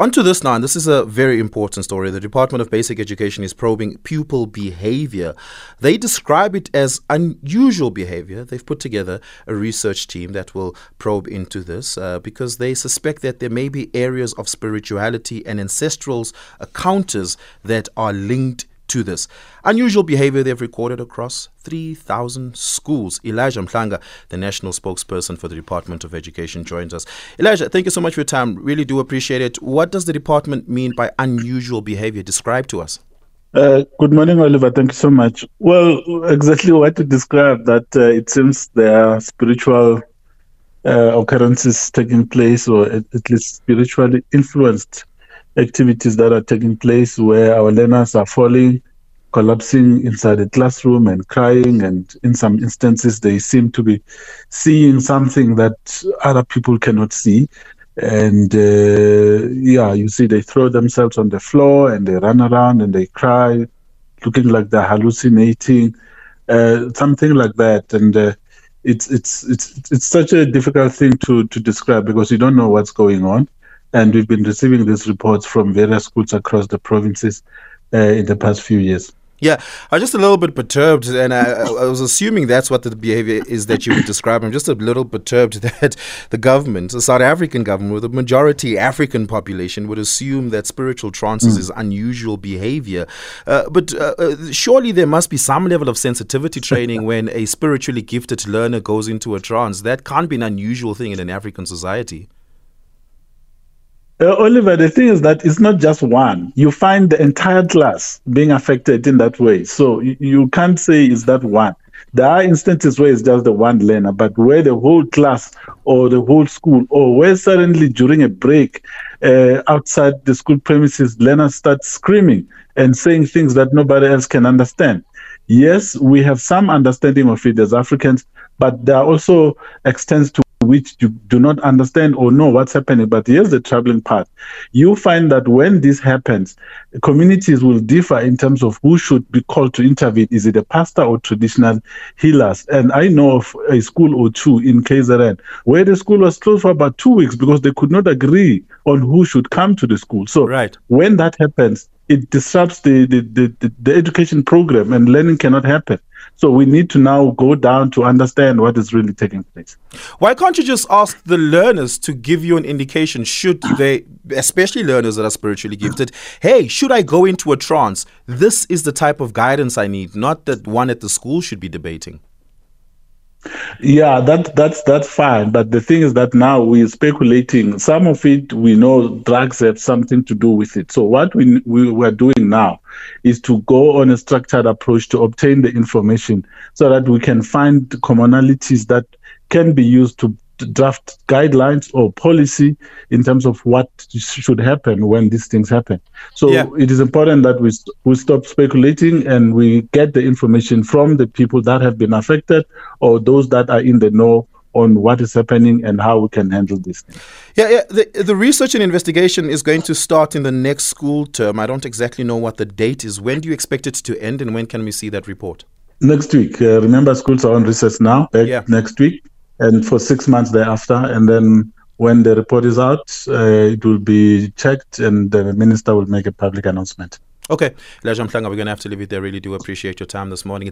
On to this now, and this is a very important story. The Department of Basic Education is probing pupil behavior. They describe it as unusual behavior. They've put together a research team that will probe into this uh, because they suspect that there may be areas of spirituality and ancestral encounters that are linked to this. Unusual behavior they've recorded across 3,000 schools. Elijah Mhlanga, the national spokesperson for the Department of Education, joins us. Elijah, thank you so much for your time. Really do appreciate it. What does the department mean by unusual behavior? Describe to us. Uh, good morning, Oliver. Thank you so much. Well, exactly what to describe that uh, it seems there are spiritual uh, occurrences taking place, or at, at least spiritually influenced activities that are taking place where our learners are falling, collapsing inside the classroom and crying. And in some instances, they seem to be seeing something that other people cannot see. And uh, yeah, you see, they throw themselves on the floor and they run around and they cry, looking like they're hallucinating, uh, something like that. And uh, it's it's it's it's such a difficult thing to to describe because you don't know what's going on and we've been receiving these reports from various schools across the provinces uh, in the past few years. Yeah, I was just a little bit perturbed, and I, I, was assuming that's what the behavior is that you would describe. I'm just a little perturbed that the government, the South African government, with a majority African population, would assume that spiritual trances mm. is unusual behavior. Uh, but uh, uh, surely there must be some level of sensitivity training when a spiritually gifted learner goes into a trance. That can't be an unusual thing in an African society. Uh, Oliver, the thing is that it's not just one. You find the entire class being affected in that way. So you, you can't say it's that one. There are instances where it's just the one learner, but where the whole class or the whole school, or where suddenly during a break uh, outside the school premises, learners start screaming and saying things that nobody else can understand. Yes, we have some understanding of it as Africans, but there are also extents to which you do not understand or know what's happening. But here's the troubling part. You find that when this happens, communities will differ in terms of who should be called to intervene. Is it a pastor or traditional healers? And I know of a school or two in KZN where the school was closed for about two weeks because they could not agree on who should come to the school. So right. when that happens, it disrupts the, the, the, the, education program and learning cannot happen. So we need to now go down to understand what is really taking place. Why can't you just ask the learners to give you an indication, should they, especially learners that are spiritually gifted, hey, should I go into a trance? This is the type of guidance I need, not that one at the school should be debating. Yeah, that that's that's fine. But the thing is that now we're speculating. Some of it we know drugs have something to do with it. So what we we were doing now is to go on a structured approach to obtain the information so that we can find commonalities that can be used to draft guidelines or policy in terms of what should happen when these things happen. So yeah. it is important that we we stop speculating and we get the information from the people that have been affected or those that are in the know on what is happening and how we can handle this. Yeah, yeah. The, the research and investigation is going to start in the next school term. I don't exactly know what the date is. When do you expect it to end, and when can we see that report? Next week. Uh, remember, schools are on recess now. yeah. Next week and for six months thereafter. And then when the report is out, uh, it will be checked and the minister will make a public announcement. Okay. Elijah Mhlanga, we're going to have to leave it there. Really do appreciate your time this morning.